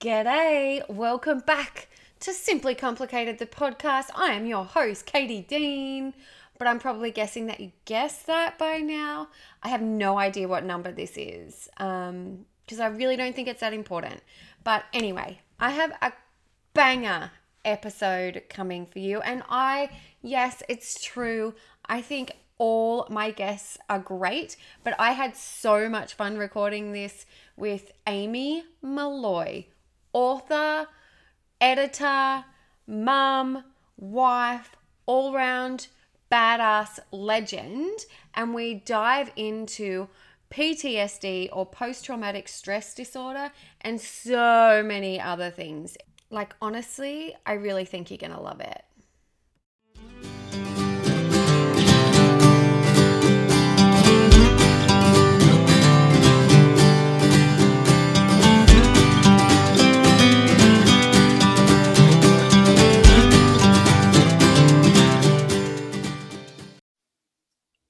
G'day, welcome back to Simply Complicated, the podcast. I am your host, Katie Dean, but I'm probably guessing that you guessed that by now. I have no idea what number this is because um, I really don't think it's that important. But anyway, I have a banger episode coming for you, and I, yes, it's true. I think all my guests are great, but I had so much fun recording this with Amy Molloy, author, editor, mum, wife, all round badass legend. And we dive into PTSD or post traumatic stress disorder and so many other things. Like, honestly, I really think you're going to love it.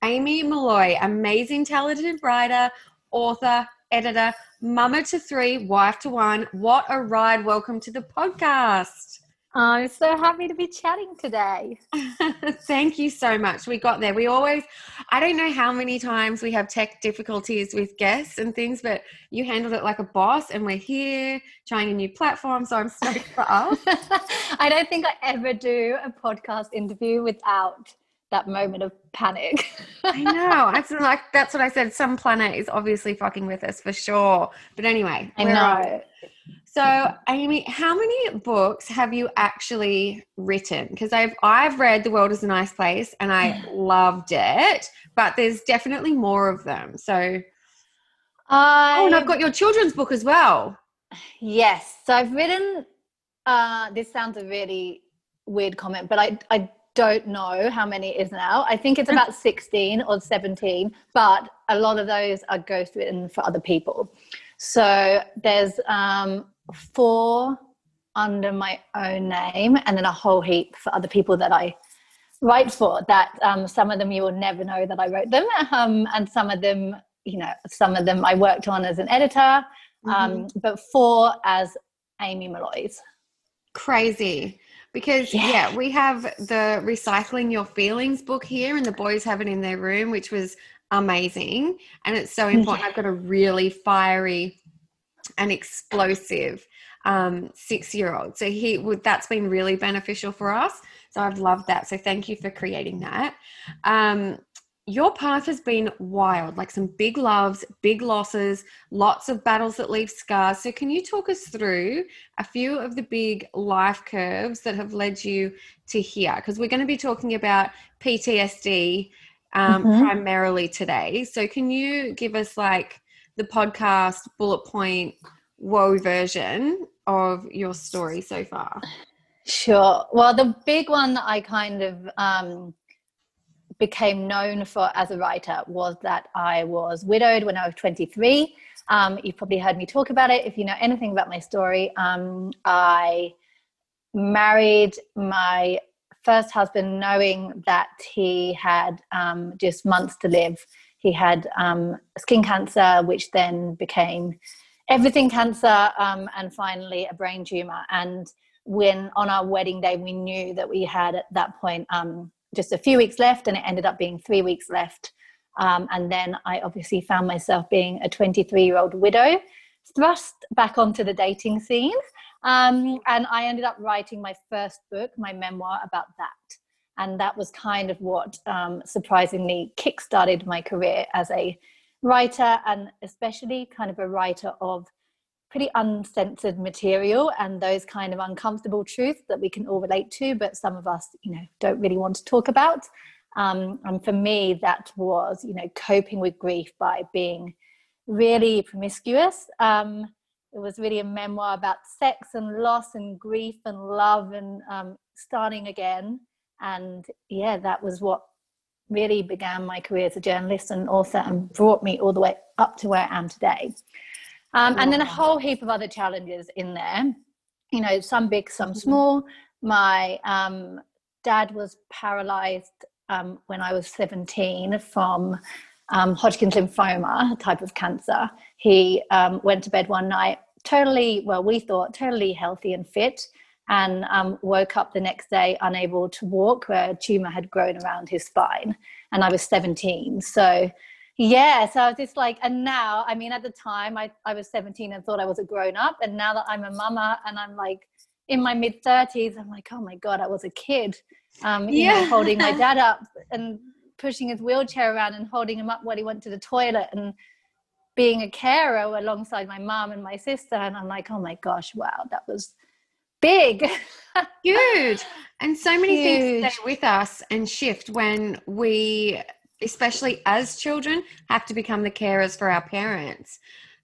Amy Molloy, amazing, talented writer, author, editor, mama to three, wife to one. What a ride. Welcome to the podcast. Oh, I'm so happy to be chatting today. Thank you so much. We got there. We always, I don't know how many times we have tech difficulties with guests and things, but you handled it like a boss, and we're here trying a new platform. So I'm stoked for us. I don't think I ever do a podcast interview without that moment of panic. I know. That's like that's what I said. Some planet is obviously fucking with us for sure. But anyway, I know. So, Amy, how many books have you actually written? Because I've I've read The World is a Nice Place and I loved it, but there's definitely more of them. So, I, oh, and I've got your children's book as well. Yes, so I've written. Uh, this sounds a really weird comment, but I I don't know how many it is now. I think it's about 16 or 17, but a lot of those are ghostwritten for other people. So there's um, four under my own name and then a whole heap for other people that I write for that um, some of them you will never know that I wrote them. Um, and some of them, you know, some of them I worked on as an editor, um, mm-hmm. but four as Amy Molloy's Crazy because yeah. yeah. we have the recycling your feelings book here and the boys have it in their room which was amazing and it's so important yeah. i've got a really fiery and explosive um, six year old so he would that's been really beneficial for us so i've loved that so thank you for creating that um, your path has been wild, like some big loves, big losses, lots of battles that leave scars. So, can you talk us through a few of the big life curves that have led you to here? Because we're going to be talking about PTSD um, mm-hmm. primarily today. So, can you give us like the podcast bullet point, whoa version of your story so far? Sure. Well, the big one that I kind of um, became known for as a writer was that I was widowed when I was 23. Um, you've probably heard me talk about it. If you know anything about my story, um, I married my first husband knowing that he had um, just months to live. He had um, skin cancer, which then became everything cancer, um, and finally a brain tumor. And when on our wedding day, we knew that we had at that point um, just a few weeks left, and it ended up being three weeks left. Um, and then I obviously found myself being a 23 year old widow, thrust back onto the dating scene. Um, and I ended up writing my first book, my memoir about that. And that was kind of what um, surprisingly kickstarted my career as a writer, and especially kind of a writer of pretty uncensored material and those kind of uncomfortable truths that we can all relate to, but some of us, you know, don't really want to talk about. Um, and for me, that was, you know, coping with grief by being really promiscuous. Um, it was really a memoir about sex and loss and grief and love and um, starting again. And yeah, that was what really began my career as a journalist and author and brought me all the way up to where I am today. Um, and then a whole heap of other challenges in there, you know, some big, some mm-hmm. small. My um, dad was paralyzed um, when I was 17 from um, Hodgkin's lymphoma, a type of cancer. He um, went to bed one night totally, well, we thought totally healthy and fit, and um, woke up the next day unable to walk, where a tumor had grown around his spine. And I was 17. So, yeah, so I was just like, and now, I mean, at the time I, I was 17 and thought I was a grown up. And now that I'm a mama and I'm like in my mid 30s, I'm like, oh my God, I was a kid. Um, you yeah. know, holding my dad up and pushing his wheelchair around and holding him up when he went to the toilet and being a carer alongside my mom and my sister. And I'm like, oh my gosh, wow, that was big. Huge. And so many Huge. things stay with us and shift when we, especially as children, have to become the carers for our parents.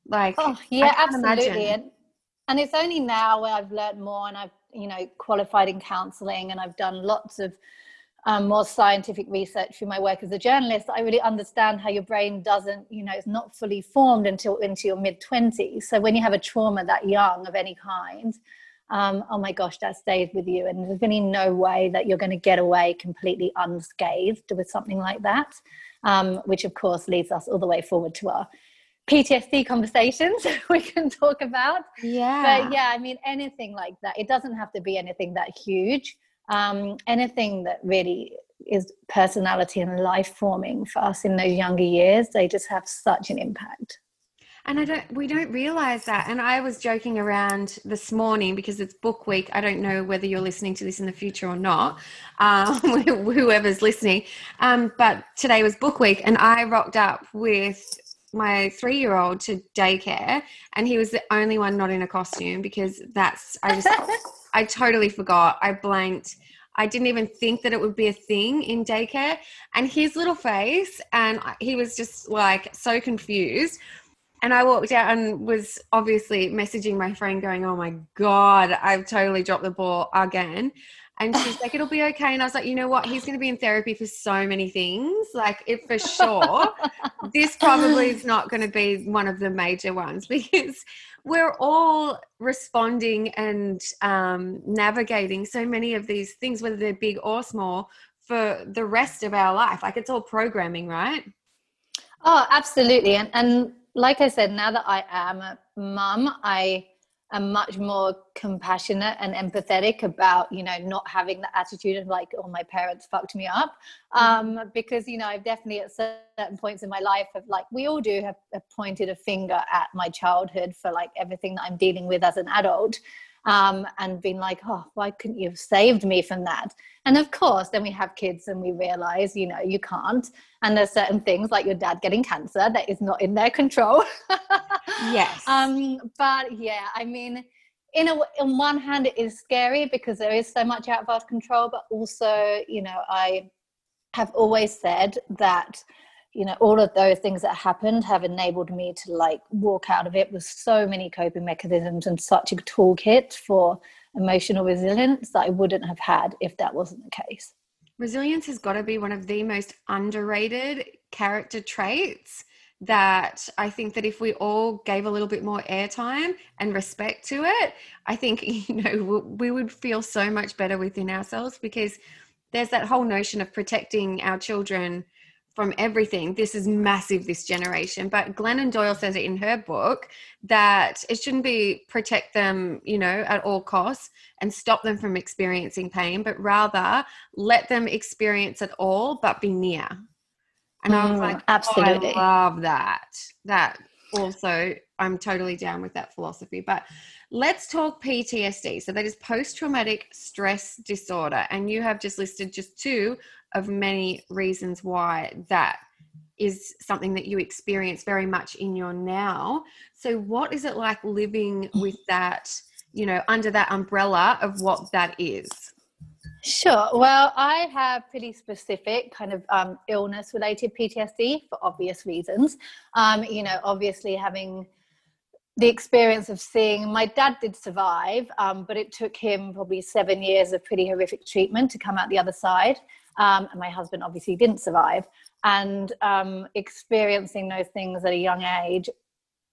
Like, oh, yeah, absolutely. And, and it's only now where I've learned more and I've, you know, qualified in counseling and I've done lots of um, more scientific research through my work as a journalist, I really understand how your brain doesn't, you know, it's not fully formed until into your mid 20s. So when you have a trauma that young of any kind, um, oh my gosh, that stays with you. And there's really no way that you're going to get away completely unscathed with something like that, um, which of course leads us all the way forward to our PTSD conversations we can talk about. Yeah. But yeah, I mean, anything like that, it doesn't have to be anything that huge um, anything that really is personality and life forming for us in those younger years they just have such an impact and i don't we don't realize that and i was joking around this morning because it's book week i don't know whether you're listening to this in the future or not um, whoever's listening um, but today was book week and i rocked up with my three year old to daycare and he was the only one not in a costume because that's i just I totally forgot. I blanked. I didn't even think that it would be a thing in daycare. And his little face, and he was just like so confused. And I walked out and was obviously messaging my friend, going, Oh my God, I've totally dropped the ball again. And she's like, it'll be okay. And I was like, you know what? He's going to be in therapy for so many things. Like, if for sure, this probably is not going to be one of the major ones because we're all responding and um, navigating so many of these things, whether they're big or small, for the rest of our life. Like, it's all programming, right? Oh, absolutely. And, and like I said, now that I am a mum, I am much more compassionate and empathetic about you know not having the attitude of like oh my parents fucked me up. Um, because you know i've definitely at certain points in my life have like we all do have, have pointed a finger at my childhood for like everything that i'm dealing with as an adult um, and been like, oh, why couldn't you have saved me from that? And of course, then we have kids and we realize, you know, you can't. And there's certain things like your dad getting cancer that is not in their control. yes. Um, but yeah, I mean, in a on one hand, it is scary because there is so much out of our control, but also, you know, I have always said that you know all of those things that happened have enabled me to like walk out of it with so many coping mechanisms and such a toolkit for emotional resilience that i wouldn't have had if that wasn't the case. Resilience has got to be one of the most underrated character traits that I think that if we all gave a little bit more airtime and respect to it, I think you know we would feel so much better within ourselves because there's that whole notion of protecting our children from everything. This is massive, this generation. But Glennon Doyle says it in her book that it shouldn't be protect them, you know, at all costs and stop them from experiencing pain, but rather let them experience it all, but be near. And mm, I was mm, like, absolutely oh, I love that. That also, I'm totally down with that philosophy. But let's talk PTSD. So that is post traumatic stress disorder. And you have just listed just two of many reasons why that is something that you experience very much in your now. So, what is it like living with that, you know, under that umbrella of what that is? Sure. Well, I have pretty specific kind of um, illness related PTSD for obvious reasons. Um, you know, obviously having the experience of seeing my dad did survive, um, but it took him probably seven years of pretty horrific treatment to come out the other side. Um, and my husband obviously didn't survive. And um, experiencing those things at a young age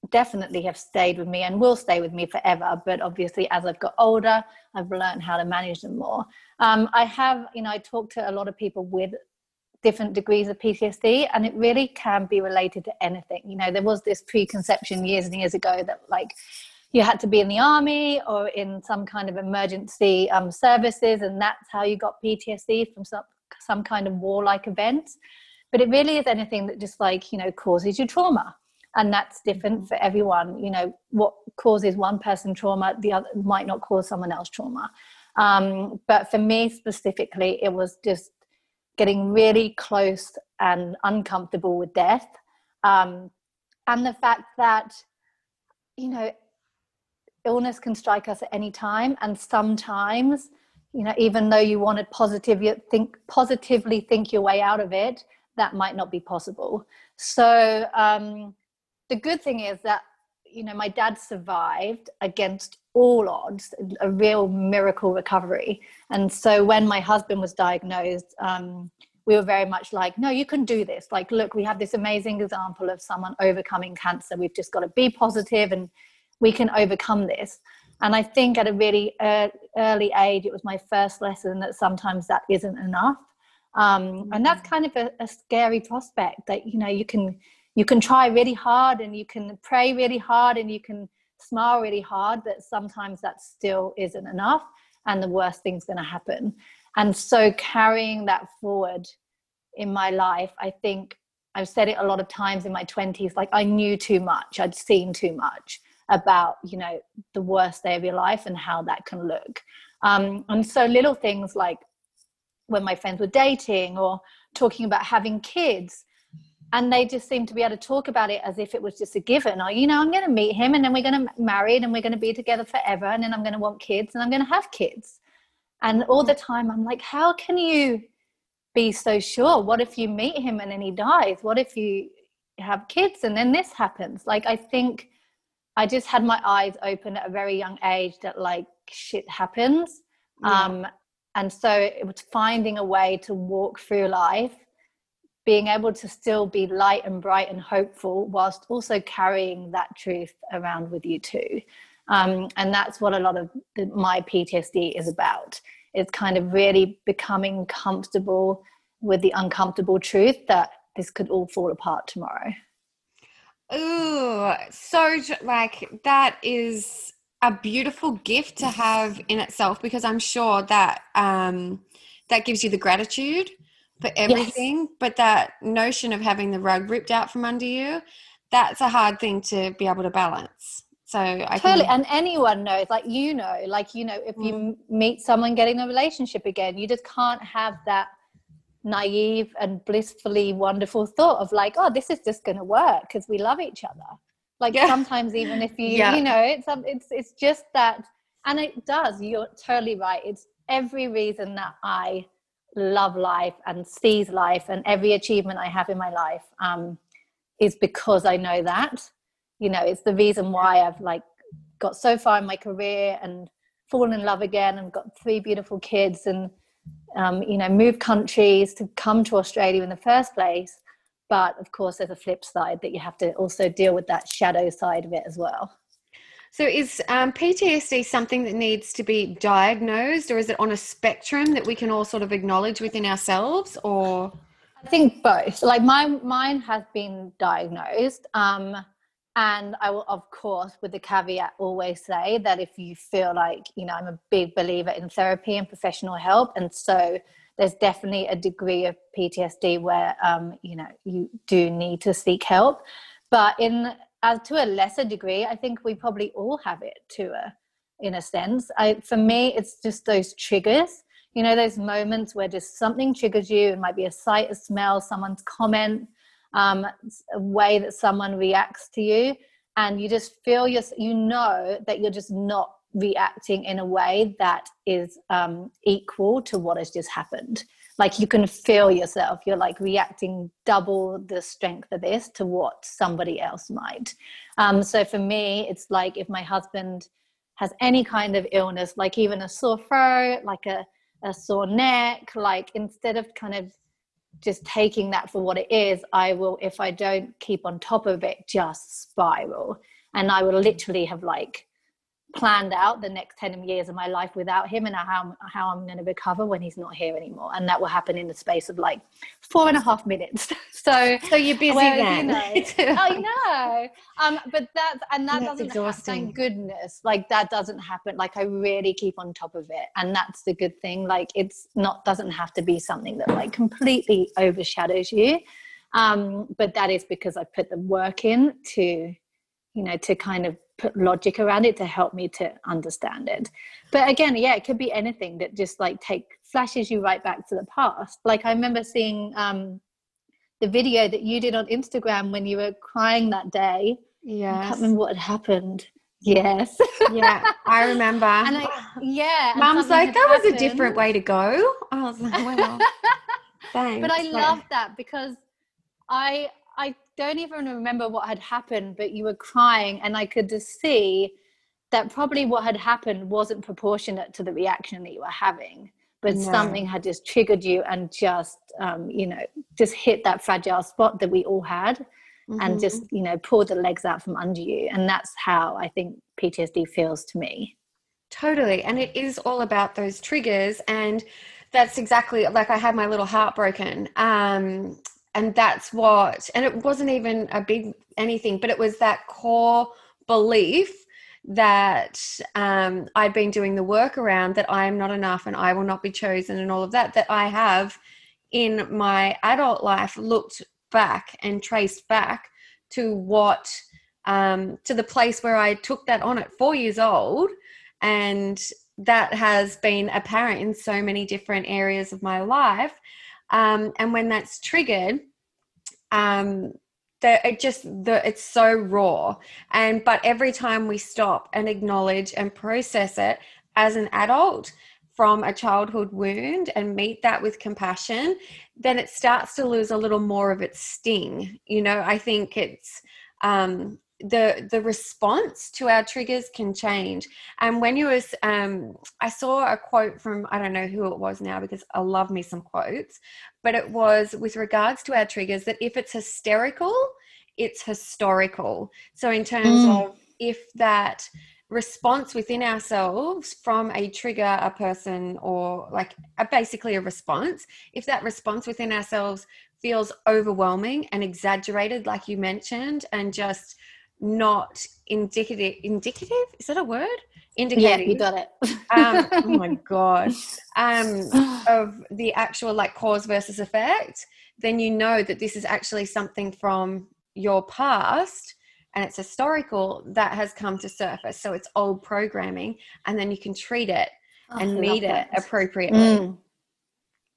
definitely have stayed with me and will stay with me forever. But obviously, as I've got older, I've learned how to manage them more. Um, I have, you know, I talk to a lot of people with different degrees of PTSD, and it really can be related to anything. You know, there was this preconception years and years ago that like you had to be in the army or in some kind of emergency um, services, and that's how you got PTSD from some some kind of warlike event. But it really is anything that just like you know causes you trauma, and that's different for everyone. You know what causes one person trauma, the other might not cause someone else trauma. Um, but for me specifically, it was just getting really close and uncomfortable with death. Um, and the fact that, you know, illness can strike us at any time. And sometimes, you know, even though you wanted to positively think, positively think your way out of it, that might not be possible. So um, the good thing is that, you know, my dad survived against all odds, a real miracle recovery. And so when my husband was diagnosed, um, we were very much like, no, you can do this. Like, look, we have this amazing example of someone overcoming cancer. We've just got to be positive and we can overcome this. And I think at a really early age, it was my first lesson that sometimes that isn't enough. Um, and that's kind of a, a scary prospect that, you know, you can, you can try really hard and you can pray really hard and you can smile really hard, but sometimes that still isn't enough. And the worst thing's going to happen. And so carrying that forward in my life, I think I've said it a lot of times in my 20s like I knew too much, I'd seen too much about, you know, the worst day of your life and how that can look. Um, and so little things like when my friends were dating or talking about having kids, and they just seem to be able to talk about it as if it was just a given or you know i'm going to meet him and then we're going to marry and we're going to be together forever and then i'm going to want kids and i'm going to have kids and all the time, I'm like, how can you be so sure? What if you meet him and then he dies? What if you have kids and then this happens? Like, I think I just had my eyes open at a very young age that like shit happens. Yeah. Um, and so it was finding a way to walk through life, being able to still be light and bright and hopeful, whilst also carrying that truth around with you too. Um, and that's what a lot of the, my PTSD is about. It's kind of really becoming comfortable with the uncomfortable truth that this could all fall apart tomorrow. Ooh, so like that is a beautiful gift to have in itself because I'm sure that um, that gives you the gratitude for everything, yes. but that notion of having the rug ripped out from under you, that's a hard thing to be able to balance. So I totally, can... and anyone knows, like you know, like you know, if mm. you meet someone getting a relationship again, you just can't have that naive and blissfully wonderful thought of like, oh, this is just going to work because we love each other. Like yeah. sometimes, even if you, yeah. you know, it's um, it's it's just that, and it does. You're totally right. It's every reason that I love life and seize life, and every achievement I have in my life um, is because I know that you know it's the reason why i've like got so far in my career and fallen in love again and got three beautiful kids and um, you know move countries to come to australia in the first place. But of course there's a flip side that you have to also deal with that shadow side of it as well. So is um, ptsd something that needs to be diagnosed or is it on a spectrum that we can all sort of acknowledge within ourselves or? I think both. Like mine mine has been diagnosed um, and I will, of course, with the caveat, always say that if you feel like, you know, I'm a big believer in therapy and professional help. And so there's definitely a degree of PTSD where, um, you know, you do need to seek help. But in, as to a lesser degree, I think we probably all have it to a, in a sense. I, for me, it's just those triggers. You know, those moments where just something triggers you. It might be a sight, a smell, someone's comment, um, way that someone reacts to you and you just feel your, you know that you're just not reacting in a way that is um, equal to what has just happened. Like you can feel yourself you're like reacting double the strength of this to what somebody else might. Um, so for me it's like if my husband has any kind of illness like even a sore throat like a, a sore neck like instead of kind of just taking that for what it is, I will, if I don't keep on top of it, just spiral. And I will literally have like planned out the next 10 years of my life without him and how, how I'm going to recover when he's not here anymore. And that will happen in the space of like four and a half minutes. so, so you're busy then. You know, I know. Um, but that's, and that that's doesn't exhausting. happen, thank goodness. Like that doesn't happen. Like I really keep on top of it. And that's the good thing. Like it's not, doesn't have to be something that like completely overshadows you. Um, but that is because I put the work in to, you know, to kind of put logic around it to help me to understand it. But again, yeah, it could be anything that just like take flashes you right back to the past. Like I remember seeing um, the video that you did on Instagram when you were crying that day. Yeah, I can't remember what had happened. Yes. yeah, I remember. And I, yeah, Mum's like, that happened. was a different way to go. I was like, well, thanks. But I love that because I I don't even remember what had happened, but you were crying, and I could just see that probably what had happened wasn't proportionate to the reaction that you were having, but no. something had just triggered you and just, um, you know, just hit that fragile spot that we all had. Mm-hmm. And just, you know, pulled the legs out from under you. And that's how I think PTSD feels to me. Totally. And it is all about those triggers. And that's exactly like I had my little heart broken. Um, and that's what and it wasn't even a big anything but it was that core belief that um, i'd been doing the work around that i am not enough and i will not be chosen and all of that that i have in my adult life looked back and traced back to what um, to the place where i took that on at four years old. And that has been apparent in so many different areas of my life um, and when that's triggered um, it just the it's so raw. And but every time we stop and acknowledge and process it as an adult from a childhood wound and meet that with compassion then it starts to lose a little more of its sting. You know i think it's um the the response to our triggers can change and when you was um i saw a quote from i don't know who it was now because i love me some quotes but it was with regards to our triggers that if it's hysterical it's historical so in terms mm. of if that response within ourselves from a trigger a person or like a, basically a response if that response within ourselves feels overwhelming and exaggerated like you mentioned and just not indicative indicative? Is that a word? Indicative yeah you got it. Um, oh my god um, of the actual like cause versus effect then you know that this is actually something from your past and it's historical that has come to surface. So it's old programming and then you can treat it oh, and meet it appropriately. Mm.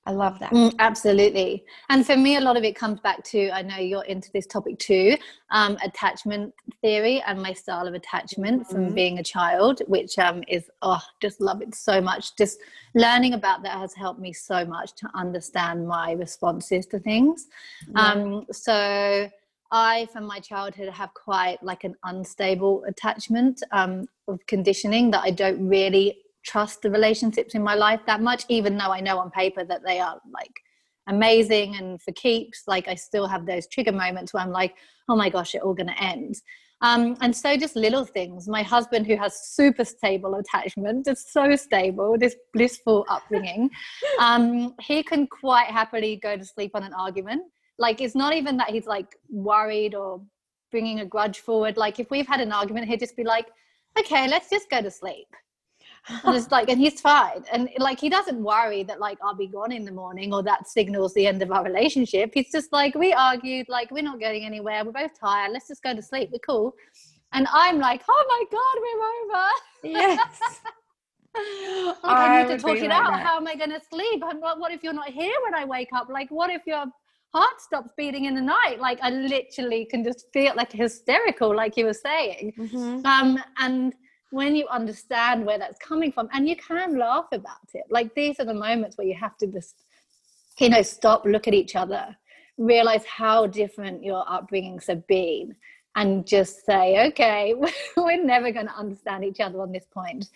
I love that. Mm, absolutely. And for me, a lot of it comes back to I know you're into this topic too um, attachment theory and my style of attachment mm-hmm. from being a child, which um, is, oh, just love it so much. Just learning about that has helped me so much to understand my responses to things. Yeah. Um, so, I, from my childhood, have quite like an unstable attachment um, of conditioning that I don't really trust the relationships in my life that much, even though I know on paper that they are like amazing and for keeps. Like I still have those trigger moments where I'm like, oh my gosh, it all going to end. Um, and so just little things. My husband, who has super stable attachment, just so stable, this blissful upbringing, um, he can quite happily go to sleep on an argument. Like it's not even that he's like worried or bringing a grudge forward. Like if we've had an argument, he'd just be like, okay, let's just go to sleep and it's like and he's fine and like he doesn't worry that like i'll be gone in the morning or that signals the end of our relationship he's just like we argued like we're not getting anywhere we're both tired let's just go to sleep we're cool and i'm like oh my god we're over yes like, I, I, need to talk it like out. That. How am I going to sleep? What, what if you're not here when I wake up? Like, what if your heart stops beating in the night? Like, I literally can just feel like hysterical, like you were saying. Mm-hmm. Um, and when you understand where that's coming from and you can laugh about it. Like these are the moments where you have to just you know stop look at each other realize how different your upbringings have been and just say okay we're never going to understand each other on this point.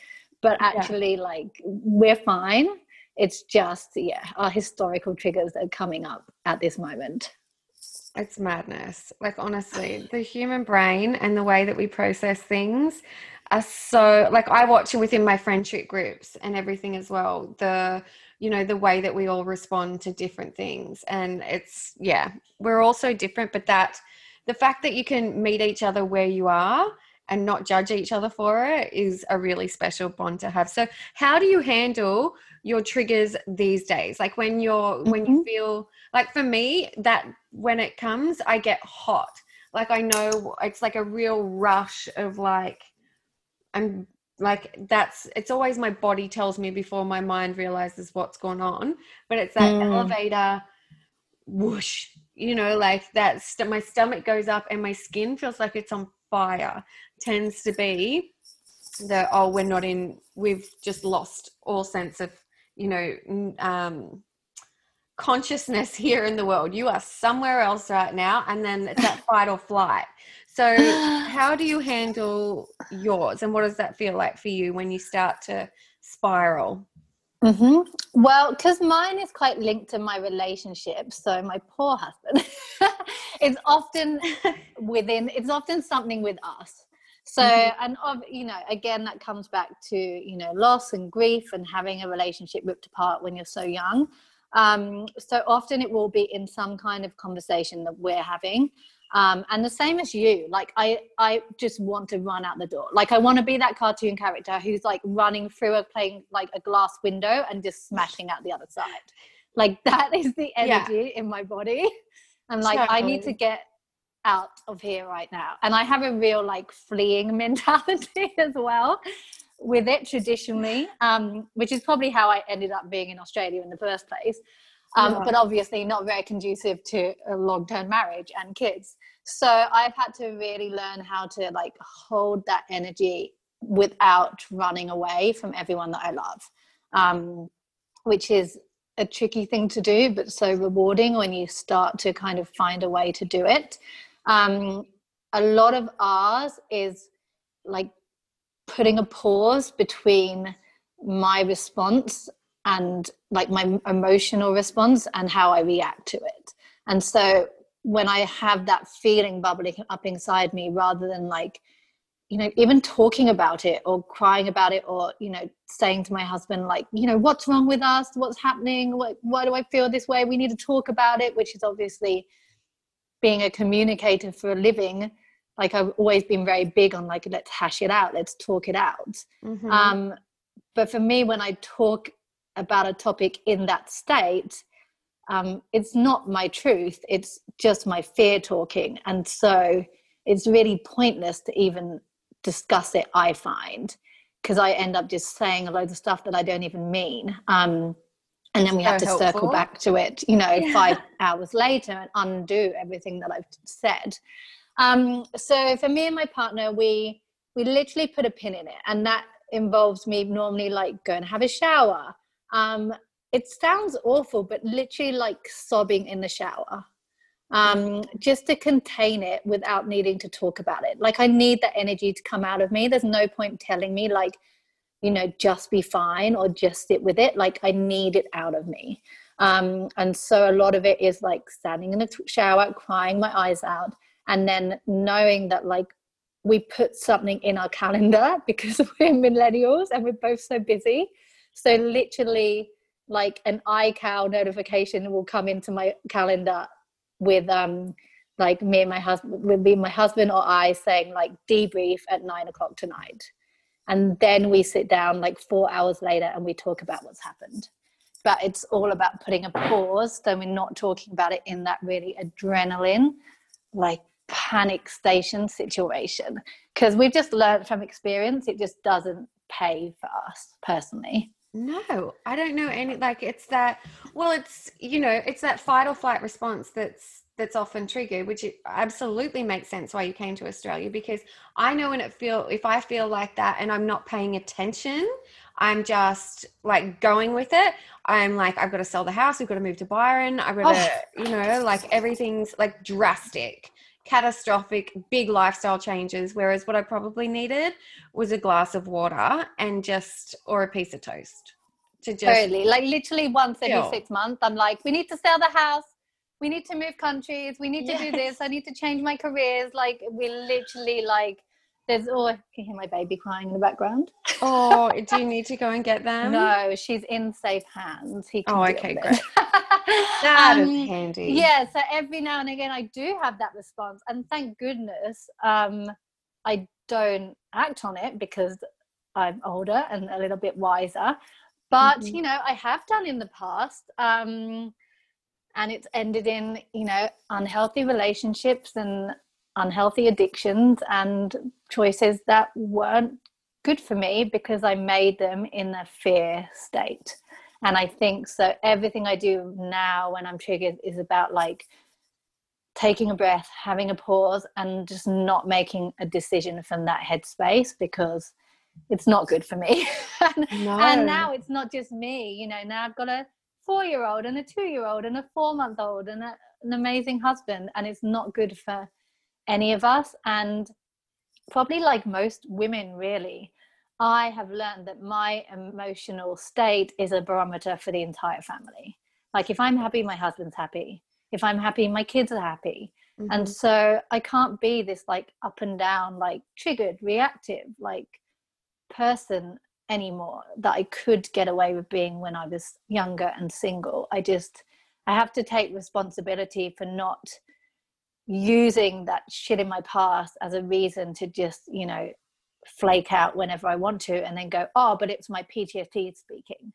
But actually yeah. like we're fine. It's just yeah our historical triggers that are coming up at this moment. It's madness. Like honestly the human brain and the way that we process things are so like I watch it within my friendship groups and everything as well. The you know the way that we all respond to different things and it's yeah we're all so different but that the fact that you can meet each other where you are and not judge each other for it is a really special bond to have so how do you handle your triggers these days like when you're mm-hmm. when you mm-hmm. feel like for me that when it comes i get hot like i know it's like a real rush of like i'm like that's it's always my body tells me before my mind realizes what's going on but it's that mm. elevator whoosh you know like that st- my stomach goes up and my skin feels like it's on fire. Tends to be that oh we're not in we've just lost all sense of you know um consciousness here in the world. You are somewhere else right now and then it's that fight or flight so, how do you handle yours, and what does that feel like for you when you start to spiral? Mm-hmm. Well, because mine is quite linked to my relationship. So my poor husband, it's often within. It's often something with us. So, mm-hmm. and of you know, again, that comes back to you know loss and grief and having a relationship ripped apart when you're so young. Um, so often it will be in some kind of conversation that we're having um, and the same as you like i i just want to run out the door. Like i want to be that cartoon character who's like running through a playing like a glass window and just smashing out the other side. Like that is the energy yeah. in my body. And like totally. i need to get out of here right now. And i have a real like fleeing mentality as well with it traditionally um, which is probably how i ended up being in australia in the first place um, yeah. but obviously not very conducive to a long-term marriage and kids so i've had to really learn how to like hold that energy without running away from everyone that i love um, which is a tricky thing to do but so rewarding when you start to kind of find a way to do it um, a lot of ours is like putting a pause between my response and like my emotional response and how I react to it. And so when I have that feeling bubbling up inside me, rather than like, you know, even talking about it or crying about it or, you know, saying to my husband, like, you know, what's wrong with us? What's happening? What, why do I feel this way? We need to talk about it, which is obviously being a communicator for a living. Like I've always been very big on like, let's hash it out, let's talk it out. Mm-hmm. Um, but for me, when I talk about a topic in that state, um, it's not my truth. It's just my fear talking. And so it's really pointless to even discuss it, I find, because I end up just saying a load of stuff that I don't even mean. Um, and then we so have to helpful. circle back to it, you know, yeah. five hours later and undo everything that I've said. Um, so for me and my partner, we we literally put a pin in it, and that involves me normally like going to have a shower, um, it sounds awful, but literally like sobbing in the shower. Um, just to contain it without needing to talk about it. Like I need that energy to come out of me. There's no point telling me like, you know, just be fine or just sit with it. Like I need it out of me. Um, and so a lot of it is like standing in the shower, crying my eyes out, and then knowing that like we put something in our calendar because we're millennials and we're both so busy so literally like an iCal notification will come into my calendar with um like me and my husband would be my husband or I saying like debrief at nine o'clock tonight. And then we sit down like four hours later and we talk about what's happened. But it's all about putting a pause. So we're not talking about it in that really adrenaline, like panic station situation. Because we've just learned from experience, it just doesn't pay for us personally. No, I don't know any like it's that well it's you know, it's that fight or flight response that's that's often triggered, which absolutely makes sense why you came to Australia because I know when it feel if I feel like that and I'm not paying attention, I'm just like going with it. I'm like, I've got to sell the house, we've got to move to Byron, I've got to, oh. you know, like everything's like drastic catastrophic big lifestyle changes whereas what i probably needed was a glass of water and just or a piece of toast to just totally like literally once every chill. six months i'm like we need to sell the house we need to move countries we need to yes. do this i need to change my careers like we literally like there's oh, I can hear my baby crying in the background. Oh, do you need to go and get them? no, she's in safe hands. He can Oh, okay, great. That is Um, handy. yeah so every now and again i do have that response and thank goodness um i don't act on it because i'm older and a little bit wiser but Mhm. you know i have done in the past um and it's ended in you know unhealthy relationships and unhealthy addictions and choices that weren't good for me because i made them in a fear state and i think so everything i do now when i'm triggered is about like taking a breath having a pause and just not making a decision from that headspace because it's not good for me and, No. and now it's not just me you know now i've got a four year old and a two year old and a four month old and a, an amazing husband and it's not good for any of us and probably like most women really I have learned that my emotional state is a barometer for the entire family. Like if I'm happy, my husband's happy. If I'm happy, my kids are happy. And Mhm. so I can't be this like up and down, like triggered, reactive, like person anymore that I could get away with being when I was younger and single. I just I have to take responsibility for not using that shit in my past as a reason to just, you know, flake out whenever I want to and then go, oh, but it's my PTSD speaking.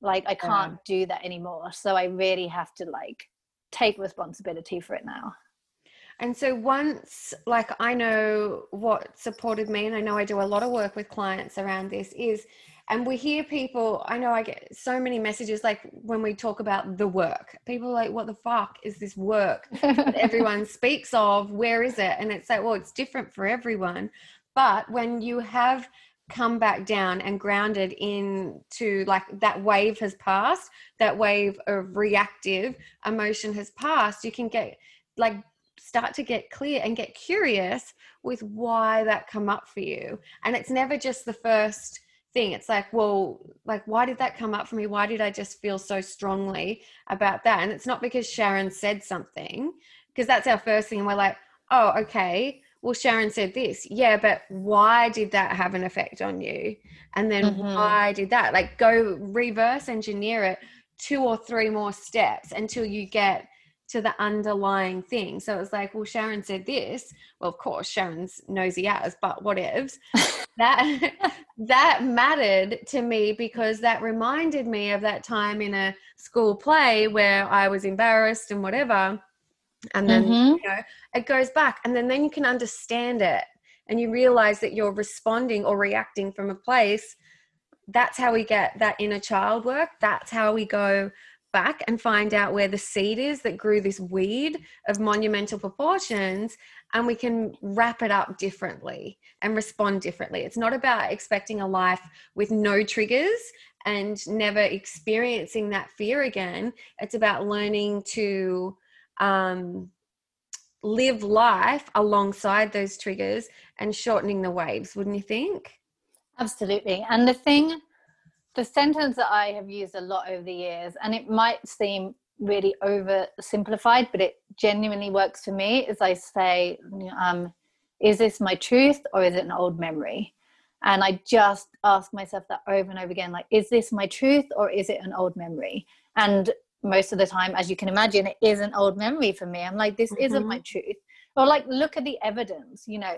Like I can't do that anymore. So I really have to like take responsibility for it now. And so once, like, I know what supported me, and I know I do a lot of work with clients around this is, and we hear people, I know I get so many messages like when we talk about the work, people are like, what the fuck is this work that everyone speaks of? Where is it? And it's like, well, it's different for everyone. But when you have come back down and grounded into like that wave has passed, that wave of reactive emotion has passed, you can get like start to get clear and get curious with why that come up for you and it's never just the first thing. It's like well like why did that come up for me? Why did i just feel so strongly about that? And it's not because sharon said something because that's our first thing and we're like oh okay. Well sharon said this. Yeah but why did that have an effect on you? And then Mhm. why did that? Like go reverse engineer it two or three more steps until you get to the underlying thing. So it was like, well, Sharon said this. Well, of course, Sharon's nosy as, but whatevs. that that mattered to me because that reminded me of that time in a school play where I was embarrassed and whatever. And then Mhm. you know, it goes back, and then then you can understand it, and you realize that you're responding or reacting from a place. That's how we get that inner child work. That's how we go back and find out where the seed is that grew this weed of monumental proportions and we can wrap it up differently and respond differently. It's not about expecting a life with no triggers and never experiencing that fear again. It's about learning to um, live life alongside those triggers and shortening the waves, wouldn't you think? Absolutely. And the thing, the sentence that I have used a lot over the years, and it might seem really oversimplified, but it genuinely works for me, is I say, um, is this my truth or is it an old memory? And I just ask myself that over and over again, like, is this my truth or is it an old memory? And most of the time, as you can imagine, it is an old memory for me. I'm like, this isn't my truth. Or like, look at the evidence, you know,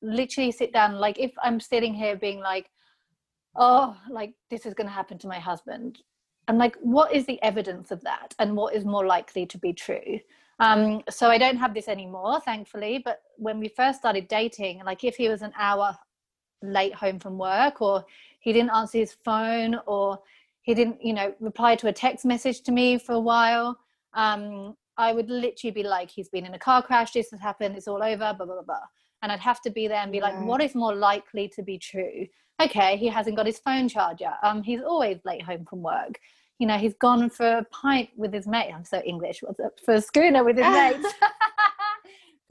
literally sit down. Like, if I'm sitting here being like, oh, like this is going to happen to my husband. I'm like, what is the evidence of that? And what is more likely to be true? Um, so I don't have this anymore, thankfully. But when we first started dating, like if he was an hour late home from work or he didn't answer his phone or he didn't, you know, reply to a text message to me for a while, um, I would literally be like, he's been in a car crash, this has happened, it's all over, blah, blah, blah, blah. And I'd have to be there and be like, what is more likely to be true? okay, he hasn't got his phone charger. Um, he's always late home from work. You know, he's gone for a pint with his mate. I'm so English. What's up? For a schooner with his mates.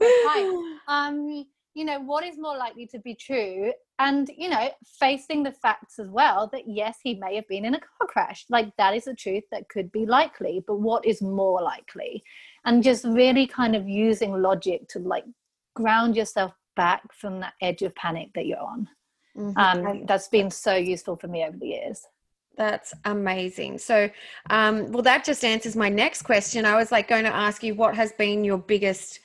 For. Um, you know, what is more likely to be true? And, you know, facing the facts as well that yes, he may have been in a car crash. Like that is a truth that could be likely, but what is more likely? And just really kind of using logic to like ground yourself back from that edge of panic that you're on. Mhm. Um, that's been so useful for me over the years. That's amazing. So, um, well, that just answers my next question. I was like going to ask you what has been your biggest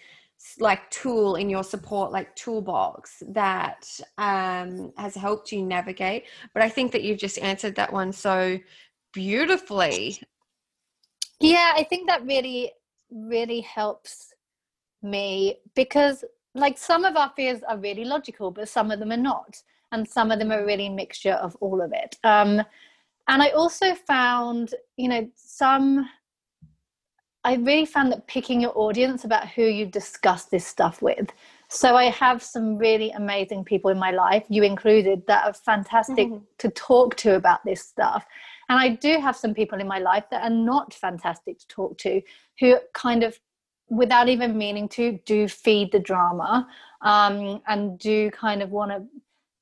like tool in your support like toolbox that um, has helped you navigate. But I think that you've just answered that one so beautifully. Yeah, I think that really, really helps me because, like, some of our fears are really logical, but some of them are not. And some of them are really a mixture of all of it. Um, and I also found, you know, some, I really found that picking your audience about who you discuss this stuff with. So I have some really amazing people in my life, you included, that are fantastic Mhm. to talk to about this stuff. And I do have some people in my life that are not fantastic to talk to, who kind of, without even meaning to, do feed the drama um, and do kind of want to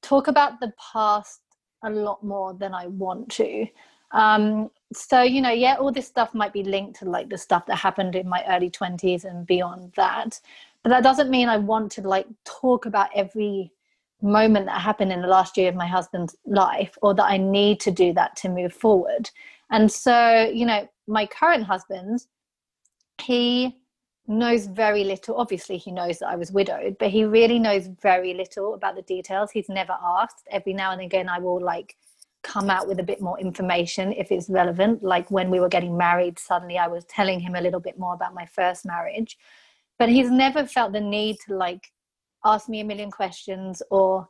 talk about the past a lot more than I want to. Um, so, you know, yeah, all this stuff might be linked to like the stuff that happened in my early 20s and beyond that. But that doesn't mean I want to like talk about every moment that happened in the last year of my husband's life or that I need to do that to move forward. And so, you know, my current husband, he knows very little. Obviously, he knows that I was widowed, but he really knows very little about the details. He's never asked. Every now and again, I will like come out with a bit more information if it's relevant. Like when we were getting married, suddenly I was telling him a little bit more about my first marriage. But he's never felt the need to like ask me a million questions or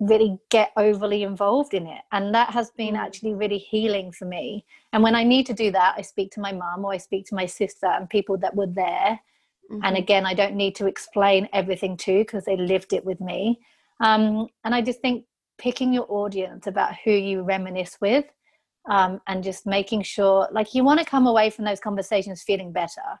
really get overly involved in it. And that has been Mm. actually really healing for me. And when I need to do that, I speak to my mum or I speak to my sister and people that were there. And Mhm. again, I don't need to explain everything to because they lived it with me. Um, and I just think picking your audience about who you reminisce with um, and just making sure, like, you want to come away from those conversations feeling better.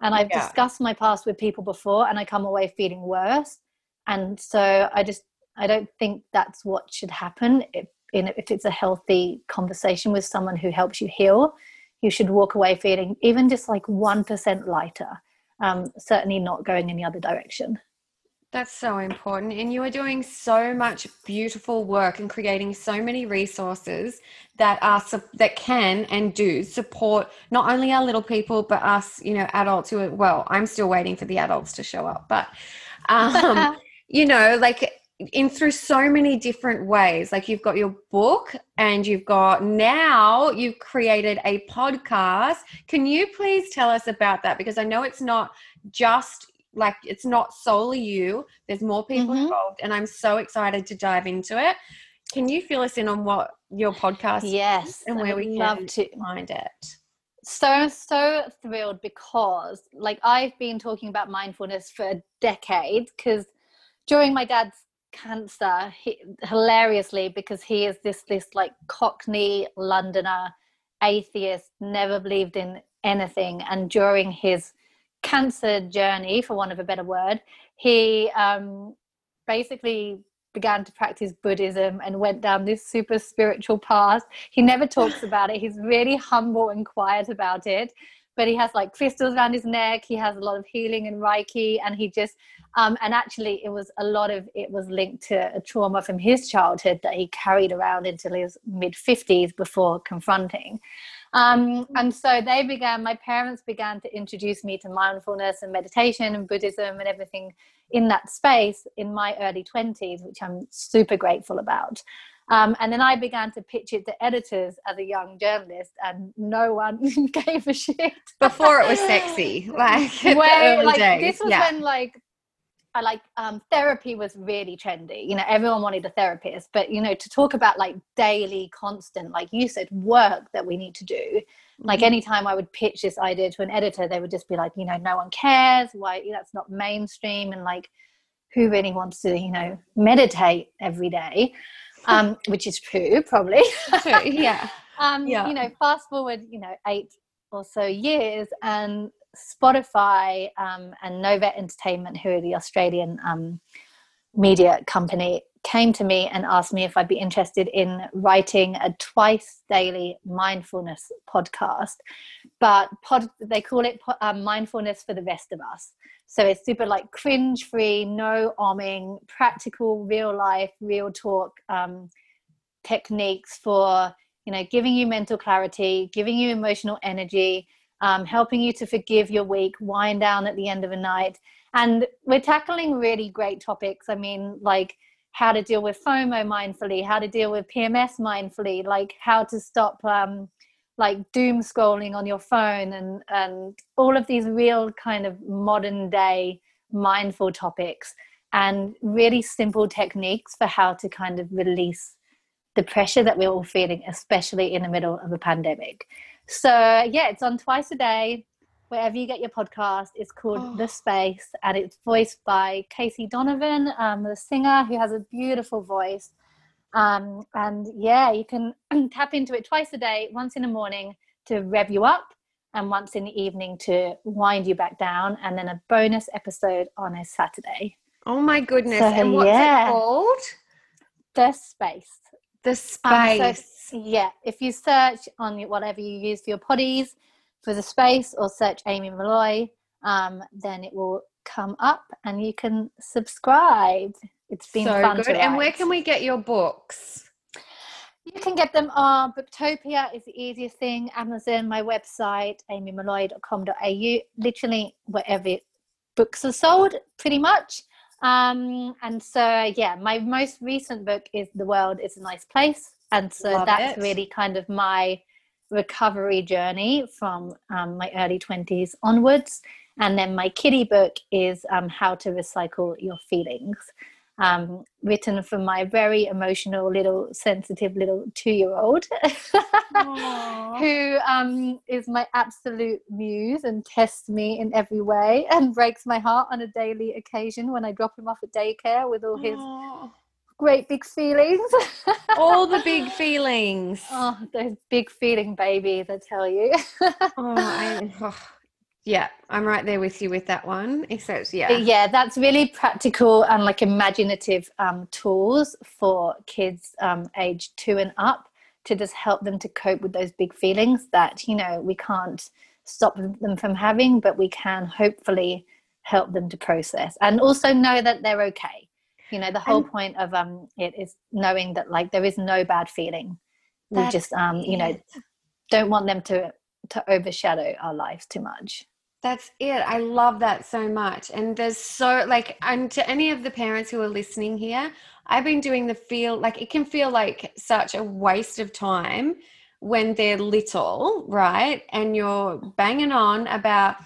And I've Yeah. discussed my past with people before and I come away feeling worse. And so I just, I don't think that's what should happen. If, in, if it's a healthy conversation with someone who helps you heal, you should walk away feeling even just like 1% lighter um, certainly not going in the other direction. That's so important. And you are doing so much beautiful work and creating so many resources that are that can and do support not only our little people but us, you know, adults who are well, I'm still waiting for the adults to show up, but um, you know, like in through so many different ways. Like you've got your book and you've got now you've created a podcast. Can you please tell us about that? Because I know it's not just like it's not solely you, there's more people Mhm. involved, and I'm so excited to dive into it. Can you fill us in on what your podcast yes, and where we love can to. find it? So so thrilled because like I've been talking about mindfulness for decades because during my dad's cancer, he, hilariously because he is this this like Cockney Londoner atheist, never believed in anything, and during his cancer journey, for want of a better word, he um, basically began to practice Buddhism and went down this super spiritual path. He never talks about it. He's really humble and quiet about it. But he has like crystals around his neck. He has a lot of healing and Reiki, and he just um, and actually it was a lot of it was linked to a trauma from his childhood that he carried around until his mid fifties before confronting. Um, and so they began. My parents began to introduce me to mindfulness and meditation and Buddhism and everything in that space in my early 20s, which I'm super grateful about. Um, and then I began to pitch it to editors as a young journalist, and no one gave a shit. Before it was sexy, like early like days. this was yeah. when like I like um, therapy was really trendy. You know, everyone wanted a therapist, but you know, to talk about like daily, constant, like you said, work that we need to do. Like Mhm. anytime I would pitch this idea to an editor, they would just be like, you know, no one cares. Why that's not mainstream, and like, who really wants to, you know, meditate every day? Um, which is true, probably. So, yeah. um, Yeah. you know, fast forward, you know, eight or so years, and Spotify um, and Nova Entertainment, who are the Australian um, media company, came to me and asked me if I'd be interested in writing a twice daily mindfulness podcast. But pod, they call it uh, mindfulness for the rest of us. So it's super like cringe free, no arming, practical, real life, real talk um, techniques for you know giving you mental clarity, giving you emotional energy, um, helping you to forgive your week, wind down at the end of a night. And we're tackling really great topics. I mean, like how to deal with FOMO mindfully, how to deal with PMS mindfully, like how to stop um, like doom scrolling on your phone and and all of these real kind of modern day mindful topics and really simple techniques for how to kind of release the pressure that we're all feeling especially in the middle of a pandemic. So yeah it's on twice a day. Wherever you get your podcast it's called oh. the space and it's voiced by casey donovan um, the singer who has a beautiful voice um, and yeah, you can tap into it twice a day, once in the morning to rev you up, and once in the evening to wind you back down, and then a bonus episode on a Saturday. Oh my goodness. So, and what's yeah. it called? The Space. The Space. Um, so, yeah, if you search on whatever you use for your poddies for the space or search Amy Molloy, um, then it will come up and you can subscribe. It's been so fun good. and where can we get your books? You can get them on Booktopia is the easiest thing. Amazon, my website, amymolloy.com.au, literally wherever books are sold, pretty much. Um, and so, yeah, my most recent book is The World is a Nice Place. And so Love that's it. really kind of my recovery journey from um, my early 20s onwards. And then my kiddie book is um, How to Recycle Your Feelings um, written for my very emotional little sensitive little two-year-old who um, is my absolute muse and tests me in every way and breaks my heart on a daily occasion when i drop him off at daycare with all his Aww. great big feelings. All the big feelings. Oh those big feeling babies i tell you. Oh, I, oh yeah, I'm right there with you with that one. Except, yeah, yeah, that's really practical and like imaginative um, tools for kids um, age two and up to just help them to cope with those big feelings that you know we can't stop them from having, but we can hopefully help them to process and also know that they're okay. You know, the whole and, point of um, it is knowing that like there is no bad feeling. We just um, you know, don't want them to to overshadow our lives too much. That's it. I love that so much. And there's so like and to any of the parents who are listening here, I've been doing the feel like it can feel like such a waste of time when they're little, right? And you're banging on about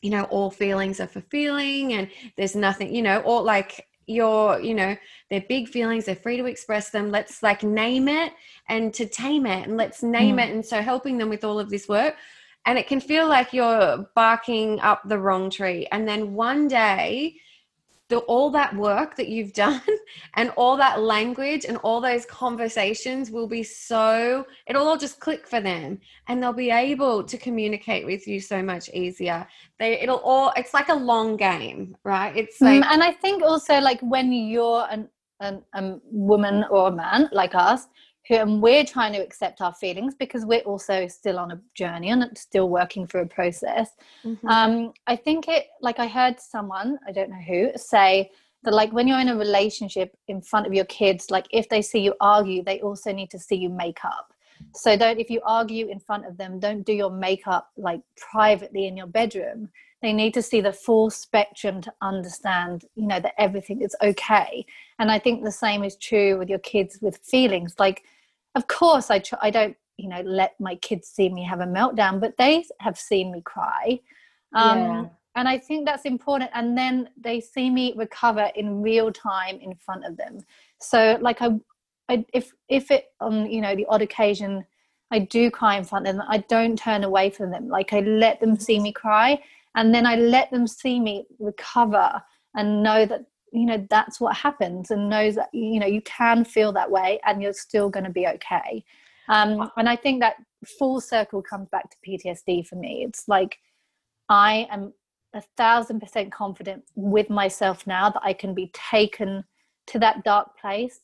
you know all feelings are for feeling and there's nothing, you know, or like your you know they're big feelings they're free to express them let's like name it and to tame it and let's name mm. it and so helping them with all of this work and it can feel like you're barking up the wrong tree. And then one day the, all that work that you've done and all that language and all those conversations will be so it'll all just click for them. And they'll be able to communicate with you so much easier. They it'll all it's like a long game right? It's mm, like and i think also like when you're an, an a woman or a man like us and we're trying to accept our feelings because we're also still on a journey and it's still working through a process. Mm-hmm. um, i think it like i heard someone i don't know who say that like when you're in a relationship in front of your kids like if they see you argue they also need to see you make up. So don't if you argue in front of them don't do your makeup like privately in your bedroom. They need to see the full spectrum to understand you know that everything is okay. And i think the same is true with your kids with feelings. Like of course I try, I don't you know let my kids see me have a meltdown, but they have seen me cry. Um, yeah. And I think that's important. And then they see me recover in real time in front of them. So like I, I if if it on you know the odd occasion I do cry in front of them, I don't turn away from them. Like I let them see me cry, and then I let them see me recover and know that you know that's what happens and knows that you know you can feel that way and you're still going to be okay. Um, and i think that full circle comes back to ptsd for me. It's like i am a thousand percent confident with myself now that i can be taken to that dark place.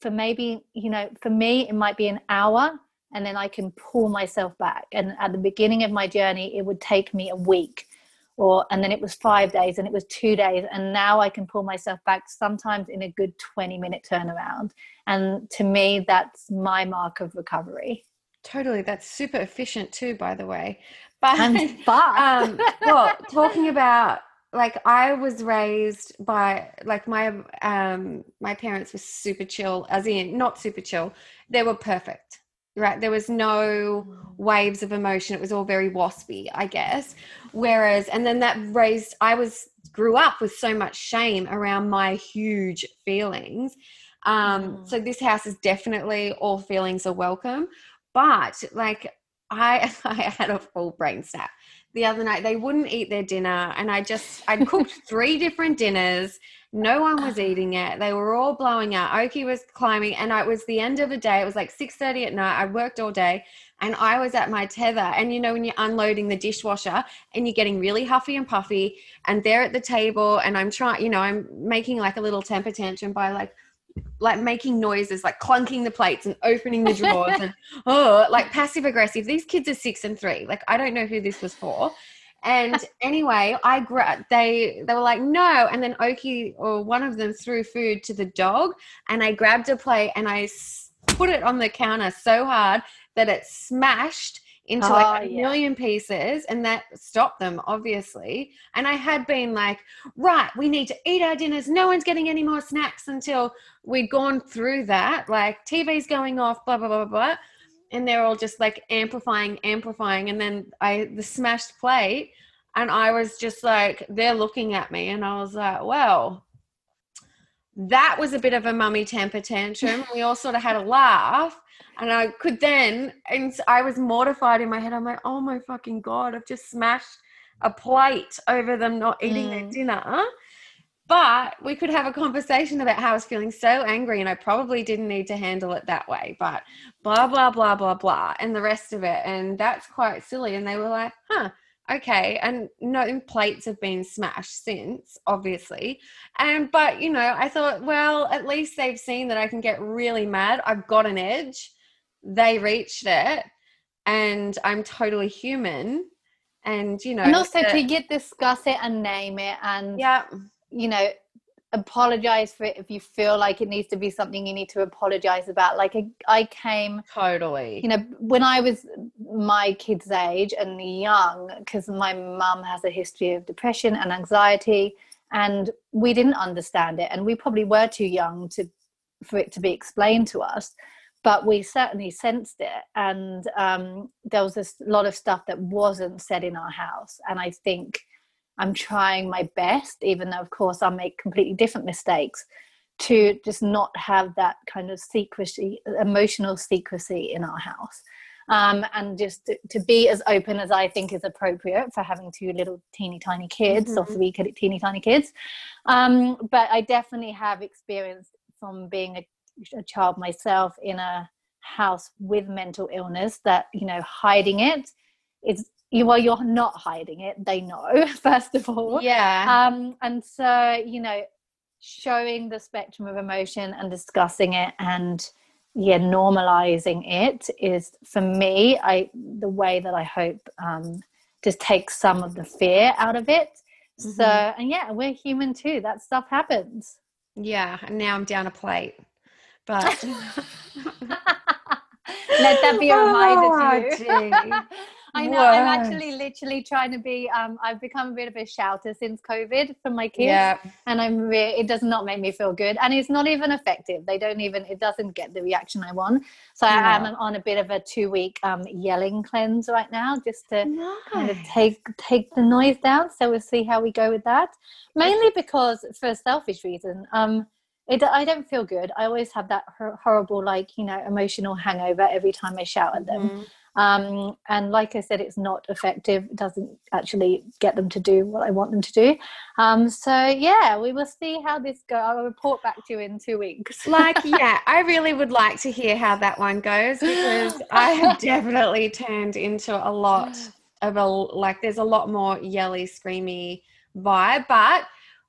For maybe you know for me it might be an hour and then i can pull myself back. And at the beginning of my journey it would take me a week or and then it was five days and it was two days and now i can pull myself back sometimes in a good 20 minute turnaround. And to me that's my mark of recovery. Totally that's super efficient too by the way. But I'm um, well talking about like I was raised by like my um my parents were super chill as in not super chill. They were perfect right there was no Mm. waves of emotion it was all very waspy I guess whereas and then that raised I was grew up with so much shame around my huge feelings um Mm. so this house is definitely all feelings are welcome but like I I had a full brain snap the other night they wouldn't eat their dinner and i just i'd cooked three different dinners. No one was oh. eating it. They were all blowing out oki was climbing and it was the end of the day. It was like 6.30 at night. I worked all day and i was at my tether. And you know when you're unloading the dishwasher and you're getting really huffy and puffy and they're at the table and i'm trying you know i'm making like a little temper tantrum by like like making noises like clunking the plates and opening the drawers and oh like passive aggressive. These kids are six and three. Like i don't know who this was for. And anyway i gra- they they were like no. And then oki or one of them threw food to the dog and i grabbed a plate and i s- put it on the counter so hard that it smashed into Oh, like ah, a yeah. million pieces and that stopped them obviously. And i had been like right we need to eat our dinners. No one's getting any more snacks until we'd gone through that. Like tv's going off blah blah blah blah blah. And they're all just like amplifying amplifying. And then i the smashed plate and i was just like they're looking at me and i was like well that was a bit of a mummy temper tantrum. We all sort of had a laugh and i could then and i was mortified in my head i'm like oh my fucking god i've just smashed a plate over them not eating their Mm. dinner but we could have a conversation about how I was feeling so angry and I probably didn't need to handle it that way. But blah, blah, blah, blah, blah, and the rest of it. And that's quite silly. And they were like, huh, okay. And no plates have been smashed since, obviously. And, but, you know, I thought, well, at least they've seen that I can get really mad. I've got an edge. They reached it. And I'm totally human. And, you know, and also the- to get discuss it and name it and yeah, you know apologize for it if you feel like it needs to be something you need to apologize about like I, I came totally. you know when i was my kids age and young because my mum has a history of depression and anxiety and we didn't understand it and we probably were too young to for it to be explained to us but we certainly sensed it and um, there was a lot of stuff that wasn't said in our house and i think i'm trying my best even though of course i'll make completely different mistakes to just not have that kind of secrecy emotional secrecy in our house um, and just to, to be as open as i think is appropriate for having two little teeny tiny kids or Mhm. three teeny tiny kids um, but i definitely have experienced from being a, a child myself in a house with mental illness that you know hiding it is you well you're not hiding it they know first of all Yeah. um and so you know showing the spectrum of emotion and discussing it and yeah normalizing it is for me i the way that i hope um just takes some of the fear out of it so Mhm. and yeah we're human too that stuff happens Yeah, and now I'm down a plate. But let that be a reminder Oh, to you. gee. I know I'm actually literally trying to be um I've become a bit of a shouter since COVID for my kids yeah, and I'm re- it does not make me feel good and it's not even effective. They don't even it doesn't get the reaction I want. So I am on a bit of a two week um yelling cleanse right now just to kind of take take the noise down. So we'll see how we go with that. Mainly because for a selfish reason um it, I don't feel good. I always have that hor- horrible, like you know, emotional hangover every time I shout at them. Mhm. Um, and like I said, it's not effective. It doesn't actually get them to do what I want them to do. Um, so yeah, we will see how this goes. I'll report back to you in two weeks. Like, yeah, I really would like to hear how that one goes because I have definitely turned into a lot of a like. There's a lot more yelly, screamy vibe, but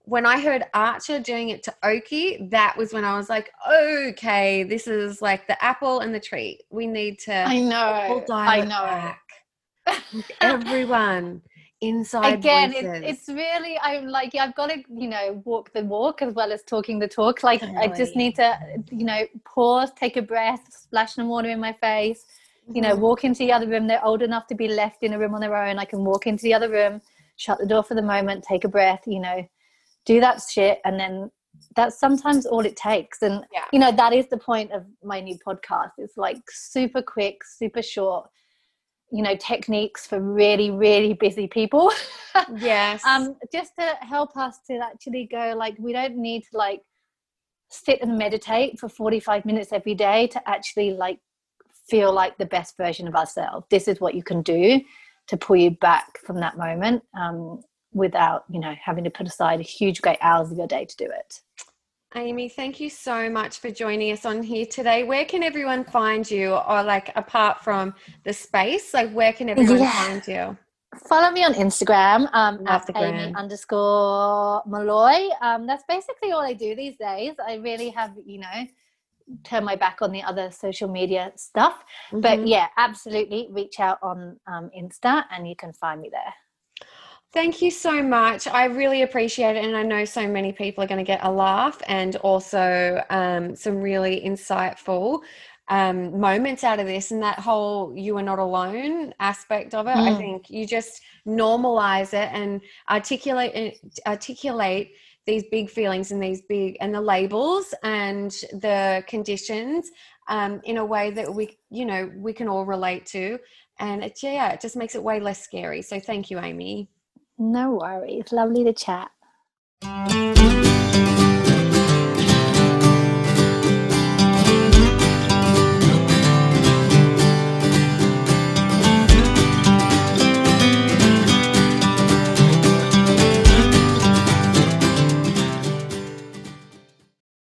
when I heard Archer doing it to Oki, that was when I was like, okay, this is like the apple and the tree. We need to. I know. I know. Everyone inside again it's, it's really i'm like i've got to you know walk the walk as well as talking the talk like totally. i just need to you know pause take a breath splash some water in my face you know mm-hmm. walk into the other room they're old enough to be left in a room on their own i can walk into the other room shut the door for the moment take a breath you know do that shit and then that's sometimes all it takes. And yeah. you know that is the point of my new podcast. It's like super quick super short you know techniques for really really busy people. Yes. Um just to help us to actually go like we don't need to like sit and meditate for 45 minutes every day to actually like feel like the best version of ourselves. This is what you can do to pull you back from that moment. Um, without you know having to put aside a huge great hours of your day to do it Amy, thank you so much for joining us on here today. Where can everyone find you, or like apart from the space, like where can everyone yeah. find you? Follow me on Instagram um, at Amy underscore molloy Um, that's basically all I do these days. I really have, you know, turn my back on the other social media stuff. Mm-hmm. But yeah, absolutely reach out on um, Insta and you can find me there. Thank you so much. I really appreciate it. And I know so many people are going to get a laugh and also um, some really insightful um, moments out of this. And that whole you are not alone aspect of it, mm. I think you just normalize it and articulate, articulate these big feelings and these big and the labels and the conditions um, in a way that we you know we can all relate to and it, yeah it just makes it way less scary so thank you amy no worries. Lovely to chat.